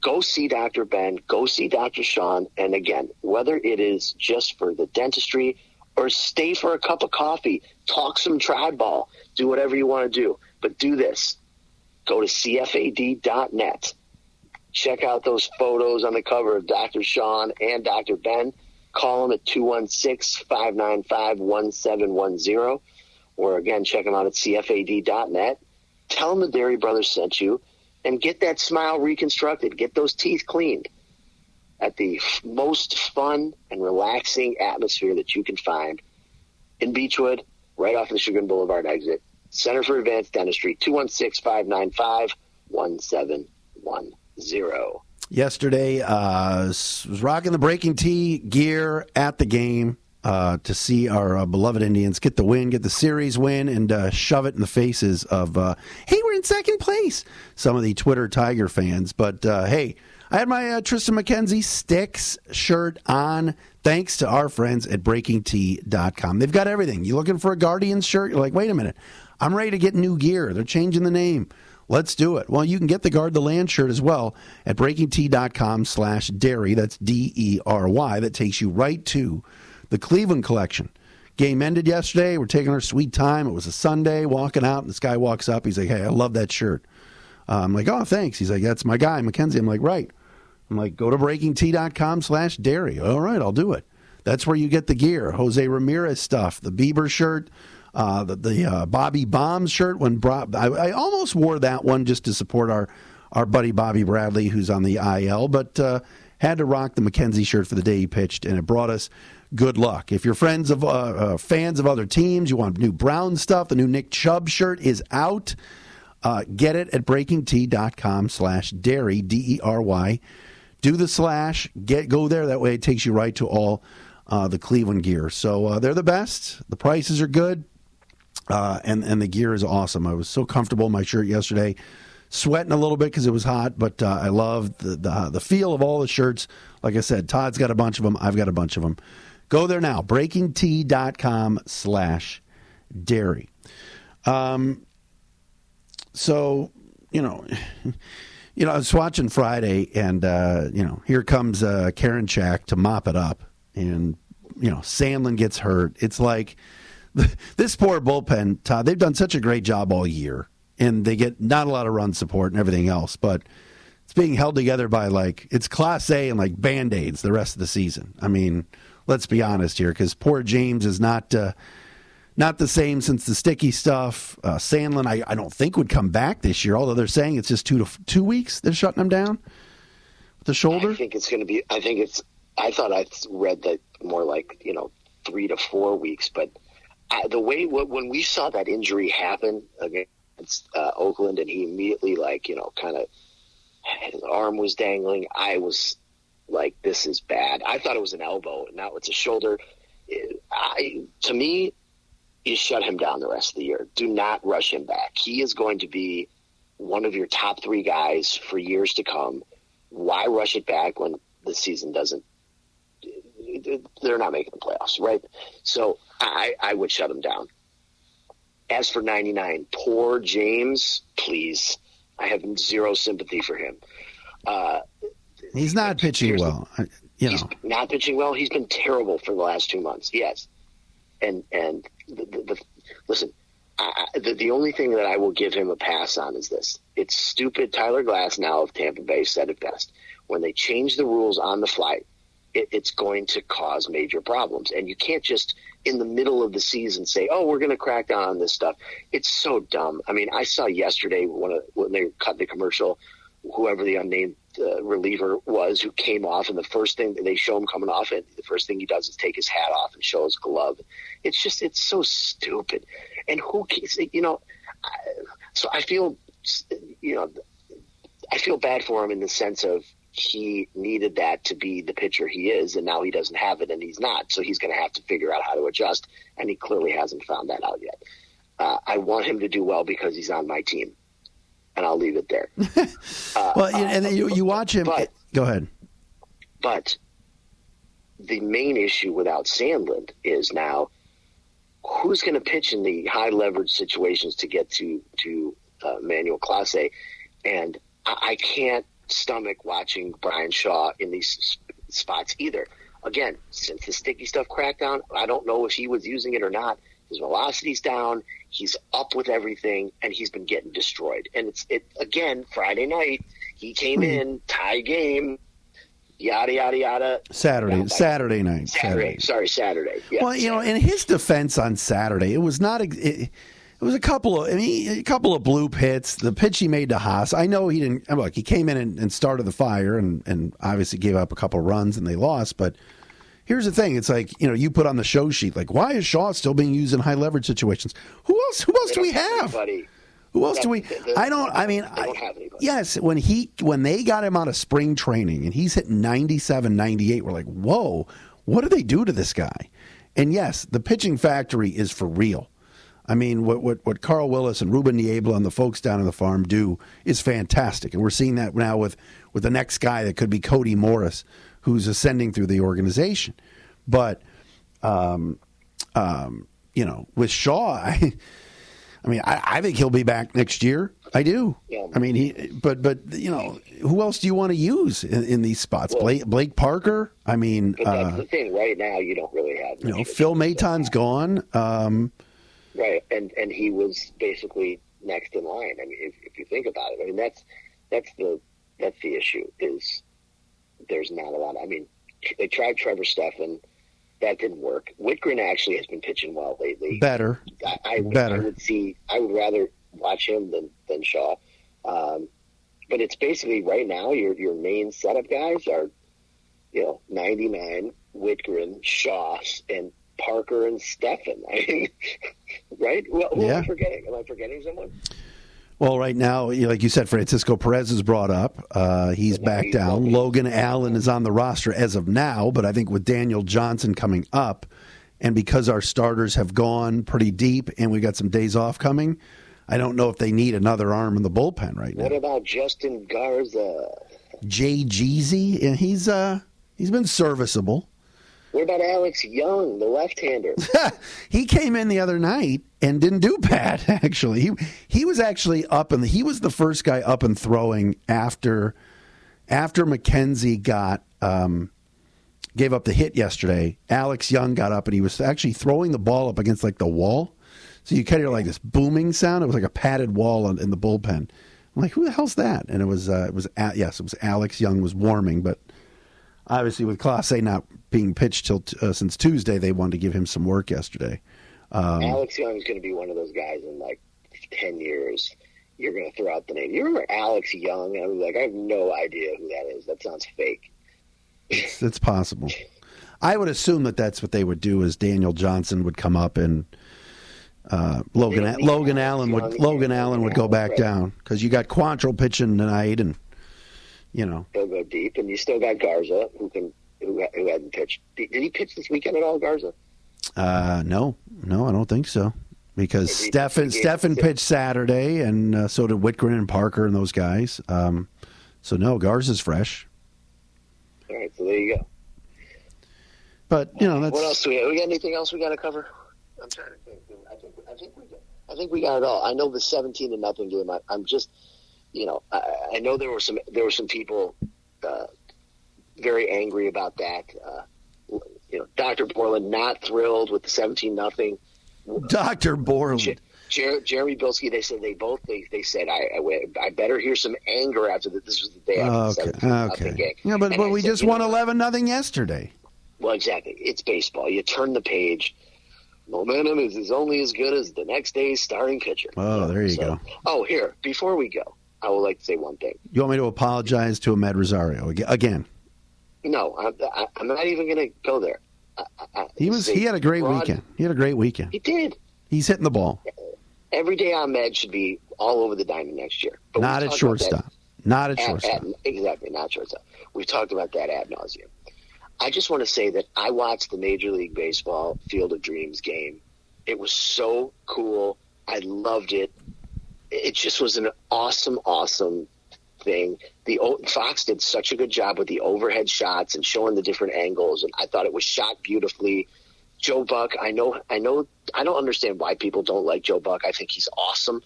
go see Dr. Ben, go see Dr. Sean. And again, whether it is just for the dentistry or stay for a cup of coffee, talk some tribe ball, do whatever you want to do. But do this. Go to CFAD.net. Check out those photos on the cover of Dr. Sean and Dr. Ben. Call them at 216 595 1710. Or again, check them out at CFAD.net. Tell them the Dery Brothers sent you and get that smile reconstructed. Get those teeth cleaned at the most fun and relaxing atmosphere that you can find in Beachwood, right off the Chagrin Boulevard exit. Center for Advanced Dentistry, 216 595 1710. Yesterday, uh, was rocking the breaking tee gear at the game uh, to see our uh, beloved Indians get the win, get the series win, and uh, shove it in the faces of, uh, hey, we're in second place, some of the Twitter Tiger fans. But uh, hey, I had my uh, Triston McKenzie Sticks shirt on thanks to our friends at BreakingT.com. They've got everything. You looking for a Guardians shirt? You're like, wait a minute. I'm ready to get new gear. They're changing the name. Let's do it. Well, you can get the Guard the Land shirt as well at breakingt.com slash dery. That's D-E-R-Y. That takes you right to the Cleveland collection. Game ended yesterday. We're taking our sweet time. It was a Sunday, walking out, and this guy walks up. He's like, hey, I love that shirt. Uh, I'm like, oh, thanks. He's like, that's my guy, McKenzie. I'm like, right. I'm like, go to breakingt.com slash dery. All right, I'll do it. That's where you get the gear. Jose Ramirez stuff, the Bieber shirt, uh, the, the uh, Bobby Bombs shirt. When Bro- I, I, almost wore that one just to support our our buddy Bobby Bradley, who's on the IL, but uh, had to rock the McKenzie shirt for the day he pitched, and it brought us good luck. If you're friends of uh, uh, fans of other teams, you want new Brown stuff. The new Nick Chubb shirt is out. Uh, get it at breakingt.com slash dery D E R Y. Do the slash. Get go there. That way, it takes you right to all the Cleveland gear. So they're the best. The prices are good. Uh, and and the gear is awesome. I was so comfortable in my shirt yesterday, sweating a little bit because it was hot, but uh, I love the, the the feel of all the shirts. Like I said, Todd's got a bunch of them. I've got a bunch of them. Go there now, breakingt.com slash dery. Um, so, you know, you know, I was watching Friday, and, uh, you know, here comes uh, Karinchak to mop it up, and, you know, Sandlin gets hurt. It's like – this poor bullpen, Todd, they've done such a great job all year, and they get not a lot of run support and everything else, but it's being held together by like it's Clase and like band aids the rest of the season. I mean, let's be honest here, because poor James is not. Uh, not the same since the sticky stuff. Uh, Sandlin, I, I don't think would come back this year. Although they're saying it's just two to two weeks. They're shutting him down with the shoulder. I think it's going to be. I think it's. I thought I read that more like you know three to four weeks, but I, the way when we saw that injury happen against uh, Oakland, and he immediately like you know kind of his arm was dangling, I was like, "This is bad." I thought it was an elbow, and now it's a shoulder. I, to me, you shut him down the rest of the year. Do not rush him back. He is going to be one of your top three guys for years to come. Why rush it back when the season doesn't they're not making the playoffs, right? So I, I would shut him down. As for 99, poor James, please. I have zero sympathy for him. Uh, he's not pitching well. You know. Not pitching well. He's been terrible for the last two months. Yes. And, and the, the, the listen, I, the, the only thing that I will give him a pass on is this. It's stupid. Tyler Glasnow of Tampa Bay said it best. When they changed the rules on the fly, it, it's going to cause major problems. And you can't just in the middle of the season say, "Oh, we're going to crack down on this stuff." It's so dumb. I mean, I saw yesterday when, a, when they cut the commercial, whoever the unnamed uh, reliever was who came off, and the first thing they show him coming off, and the first thing he does is take his hat off and show his glove. It's just it's so stupid. And who, you know, I, so I feel, you know, I feel bad for him in the sense of he needed that to be the pitcher he is, and now he doesn't have it, and he's not. So he's going to have to figure out how to adjust, and he clearly hasn't found that out yet. Uh, I want him to do well because he's on my team. and I'll leave it there. uh, well, and then you, you watch him. But, go ahead. But the main issue without Sandlin is now who's going to pitch in the high leverage situations to get to to uh, Manuel Clase, and I, I can't stomach watching Bryan Shaw in these spots either. Again, since the sticky stuff crackdown, I don't know if he was using it or not. His velocity's down. He's up with everything, and he's been getting destroyed. And it's it again Friday night. He came mm-hmm. in tie game yada yada yada. Saturday, Saturday night. Saturday, Saturday. Sorry, Saturday. Yeah, well, you Saturday. know, in his defense on Saturday, it was not. It, it was a couple of, I mean, a couple of bloop hits. The pitch he made to Haase, I know he didn't. Look, he came in and, and started the fire, and and obviously gave up a couple of runs, and they lost. But here's the thing: it's like you know, you put on the show sheet, like, why is Shaw still being used in high leverage situations? Who else? Who else do we have? Anybody. Who else do we? I don't. I mean, I, yes. When he when they got him out of spring training and he's hitting 97, 98, we're like, whoa, what do they do to this guy? And yes, the pitching factory is for real. I mean, what what what Carl Willis and Ruben Niebla and the folks down on the farm do is fantastic, and we're seeing that now with with the next guy that could be Cody Morris, who's ascending through the organization. But, um, um, you know, with Shaw, I. I mean, I, I, think he'll be back next year. I do. Yeah. I mean, he. But but you know, who else do you want to use in, in these spots? Well, Blake, Blake, Parker. I mean, that's uh, the thing. Right now, you don't really have. You know, Phil Maton's gone. Um, right, and and he was basically next in line. I mean, if, if you think about it, I mean that's that's the that's the issue. Is there's not a lot. I mean, they tried Trevor Stephan that didn't work. Wittgren actually has been pitching well lately. Better, I, I, better. I would see. I would rather watch him than than Shaw. Um, but it's basically right now your your main setup guys are, you know, ninety nine Wittgren, Shaw, and Parker and Stephan. I mean, right? Well, who yeah. am I forgetting? Am I forgetting someone? Well, right now, like you said, Francisco Perez is brought up. Uh, he's back he's down. Logan Allen is on the roster as of now, but I think with Daniel Johnson coming up, and because our starters have gone pretty deep and we got some days off coming, I don't know if they need another arm in the bullpen right now. What about Justin Garza? Jay Jeezy, and he's uh he's been serviceable. What about Alex Young, the left-hander? he came in the other night and didn't do bad. Actually, he he was actually up and he was the first guy up and throwing after after McKenzie got um, gave up the hit yesterday. Alex Young got up and he was actually throwing the ball up against like the wall. So you kind of hear like this booming sound. It was like a padded wall in, the bullpen. I'm like, who the hell's that? And it was uh, it was yes, it was Alex Young was warming, but obviously with Clase not being pitched till uh, since Tuesday, they wanted to give him some work yesterday. Um, Alex Young is going to be one of those guys in like ten years. You're going to throw out the name. You remember Alex Young? And I was like, I have no idea who that is. That sounds fake. It's, it's possible. I would assume that that's what they would do. Is Daniel Johnson would come up and uh, Logan Logan Allen would Logan Allen would go back down because you got Quantrill pitching tonight and you know they'll go deep and you still got Garza who can who, who hadn't pitched. Did, he pitch this weekend at all, Garza? Uh, no, no, I don't think so. Because Stephan Stephan pitched Saturday, and uh, so did Wittgren and Parker and those guys. Um, so no, Garza's fresh. All right, so there you go. But you know, that's what else do we? Have? We got anything else we got to cover? I'm trying to think. I think I think we got, I think we got it all. I know the 17 to nothing game. I, am just, you know, I, I, know there were some there were some people uh, very angry about that. Uh, you know, Dr. Borland not thrilled with the 17 nothing. Dr. Borland. Jer- Jeremy Bilski, they said they both they, they said I, I, I better hear some anger after that. This was the day after okay. the okay. game. Yeah, but, but we said, just won eleven nothing yesterday. Well, exactly. It's baseball. You turn the page. Momentum is, is only as good as the next day's starting pitcher. Oh, there you so, go. Oh, here before we go, I would like to say one thing. You want me to apologize to Amed Rosario again? No, I, am not even going to go there. I, I, he was. He had a great broad, weekend. He had a great weekend. He did. He's hitting the ball. Every day Amed should be all over the diamond next year. But not at shortstop. Not at, at shortstop. At, exactly, not shortstop. We've talked about that ad nauseum. I just want to say that I watched the Major League Baseball Field of Dreams game. It was so cool. I loved it. It just was an awesome, awesome thing. The Fox did such a good job with the overhead shots and showing the different angles, and I thought it was shot beautifully. Joe Buck, I know, I know, I don't understand why people don't like Joe Buck. I think he's awesome.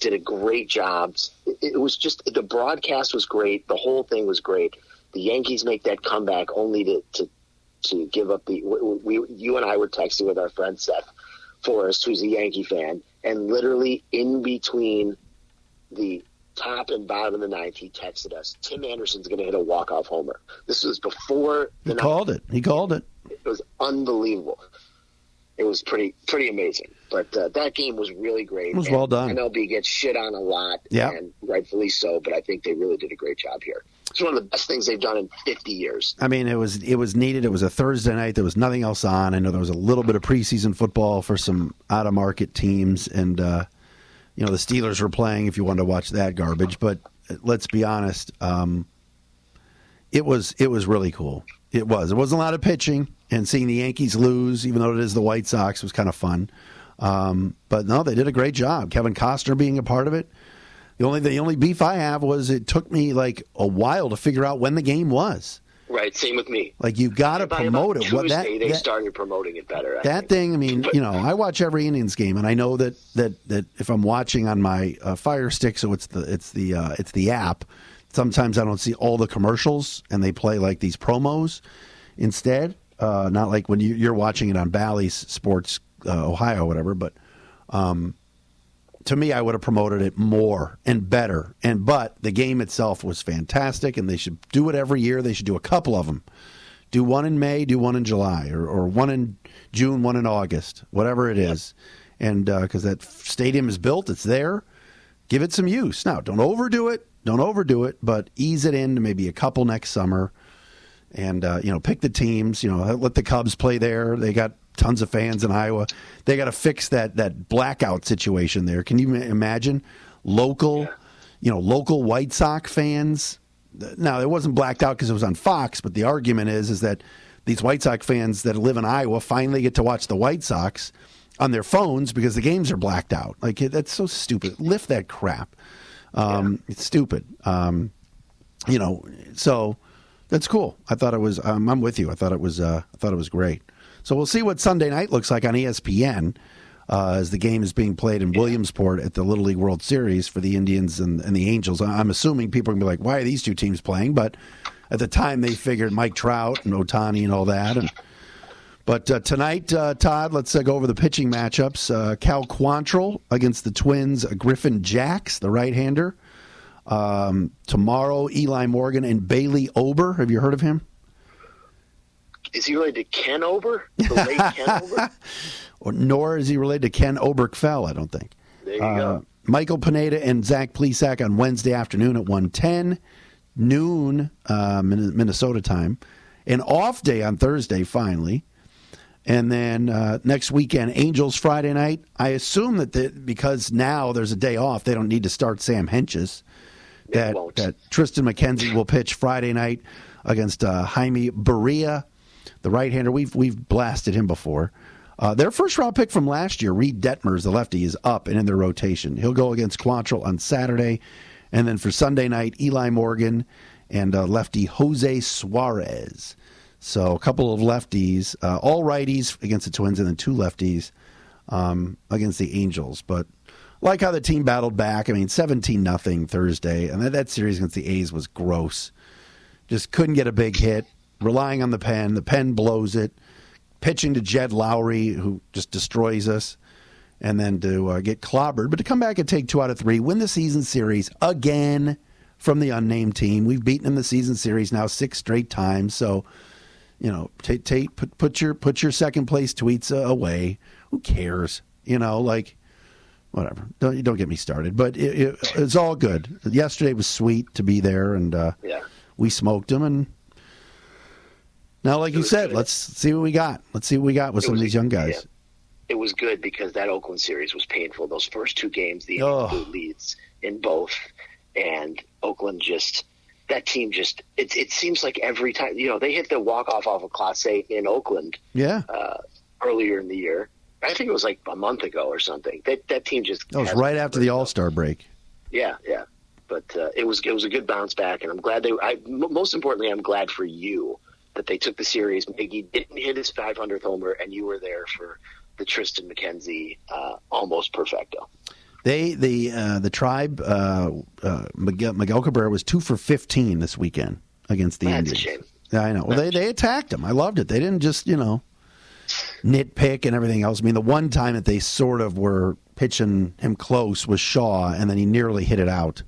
Did a great job. It was just the broadcast was great. The whole thing was great. The Yankees make that comeback only to to, to give up the. We, we you and I were texting with our friend Seth Forrest, who's a Yankee fan, and literally in between the top and bottom of the ninth, he texted us, Tim Anderson's going to hit a walk-off homer. This was before the He called it. He called it. It was unbelievable. It was pretty pretty amazing. But uh, that game was really great. It was and well done. MLB gets shit on a lot, yeah. and rightfully so, but I think they really did a great job here. It's one of the best things they've done in 50 years. I mean, it was it was needed. It was a Thursday night. There was nothing else on. I know there was a little bit of preseason football for some out of market teams, and uh, you know the Steelers were playing. If you wanted to watch that garbage, but let's be honest, um, it was it was really cool. It was. It wasn't a lot of pitching, and seeing the Yankees lose, even though it is the White Sox, was kind of fun. Um, but no, they did a great job. Kevin Costner being a part of it. The only the only beef I have was it took me like a while to figure out when the game was. Right. Same with me. Like you got to promote it. Tuesday, what that, they that, started promoting it better. I that think. thing. I mean, you know, I watch every Indians game, and I know that that that if I'm watching on my uh, Fire Stick, so it's the it's the uh, it's the app. Sometimes I don't see all the commercials, and they play like these promos instead. Uh, not like when you, are watching it on Bally's Sports uh, Ohio, or whatever. But um, to me, I would have promoted it more and better. And but the game itself was fantastic, and they should do it every year. They should do a couple of them. Do one in May, do one in July, or, or one in June, one in August, whatever it is. And because uh, that stadium is built, it's there. Give it some use. Now, don't overdo it. Don't overdo it, but ease it in to maybe a couple next summer. And uh, you know, pick the teams. You know, let the Cubs play there. They got tons of fans in Iowa. They got to fix that that blackout situation there. Can you imagine local, you know, local White Sox fans? Now it wasn't blacked out because it was on Fox, but the argument is is that these White Sox fans that live in Iowa finally get to watch the White Sox on their phones because the games are blacked out. Like that's so stupid. Lift that crap. Um, yeah. It's stupid. Um, you know, so that's cool. I thought it was. Um, I'm with you. I thought it was. Uh, I thought it was great. So we'll see what Sunday night looks like on ESPN uh, as the game is being played in Williamsport at the Little League World Series for the Indians and, and the Angels. I'm assuming people are going to be like, why are these two teams playing? But at the time, they figured Mike Trout and Ohtani and all that. And but uh, tonight, uh, Todd, let's uh, go over the pitching matchups. Uh, Cal Quantrill against the Twins, Griffin Jax, the right-hander. Um, tomorrow, Eli Morgan and Bailey Ober. Have you heard of him? Is he related to Ken Ober, the late Ken Ober? Or, nor is he related to Ken Oberkfell, I don't think. There you uh, go. Michael Pineda and Zach Plesac on Wednesday afternoon at 110, noon uh, Minnesota time. An off day on Thursday, finally. And then uh, next weekend, Angels Friday night. I assume that the, because now there's a day off, they don't need to start Sam Hentges. That, that Triston McKenzie will pitch Friday night against uh, Jaime Barria the right-hander. We've we've blasted him before. Uh, their first round pick from last year, Reid Detmers, the lefty, is up and in their rotation. He'll go against Quantrill on Saturday, and then for Sunday night, Eli Morgan and uh, lefty Jose Suarez. So a couple of lefties, uh, all righties against the Twins, and then two lefties um, against the Angels. But like how the team battled back. I mean, seventeen nothing Thursday, and that, that series against the A's was gross. Just couldn't get a big hit relying on the pen. The pen blows it. Pitching to Jed Lowrie, who just destroys us, and then to uh, get clobbered. But to come back and take two out of three, win the season series again from the unnamed team. We've beaten them the season series now six straight times. So, you know, take, take put, put your put your second place tweets uh, away. Who cares? You know, like whatever. Don't don't get me started. But it, it, it's all good. Yesterday was sweet to be there, and uh, yeah. we smoked them and now, like you said, good. let's see what we got. Let's see what we got with it some of these young guys. Yeah. It was good because that Oakland series was painful. Those first two games, the oh. leads in both, and Oakland just that team just it it seems like every time you know they hit the walk off off of A in Oakland, yeah, uh, earlier in the year, I think it was like a month ago or something. That that team just that was right after the All Star break. Yeah, yeah. But uh, it was it was a good bounce back, and I'm glad they. I, most importantly, I'm glad for you that they took the series. Miggy didn't hit his 500th homer, and you were there for the Triston McKenzie uh, almost perfecto. They the uh, the tribe uh, uh, Miguel, Miguel, Cabrera was two for 15 this weekend against the That's Indians. Yeah, I know. Well, they they attacked him. I loved it. They didn't just you know nitpick and everything else. I mean, the one time that they sort of were pitching him close was Shaw, and then he nearly hit it out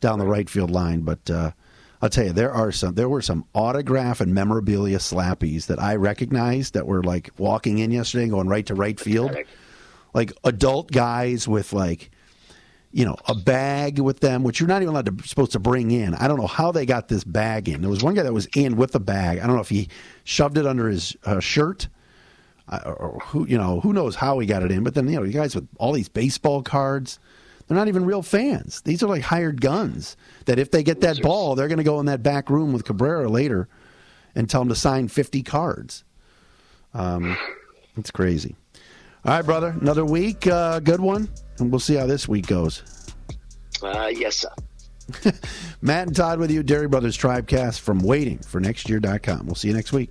down the right field line. But uh, I'll tell you, there are some. There were some autograph and memorabilia slappies that I recognized that were like walking in yesterday, and going right to right field, like adult guys with like. You know, a bag with them, which you're not even allowed to supposed to bring in. I don't know how they got this bag in. There was one guy that was in with a bag. I don't know if he shoved it under his uh, shirt or who you know who knows how he got it in. But then you know you guys with all these baseball cards, they're not even real fans. These are like hired guns. That if they get that ball, they're going to go in that back room with Cabrera later and tell him to sign fifty cards. Um, it's crazy. All right, brother. Another week, uh, good one, and we'll see how this week goes. Uh, yes, sir. Matt and Todd with you, Dery Brothers Tribecast from waiting for nextyear.com. We'll see you next week.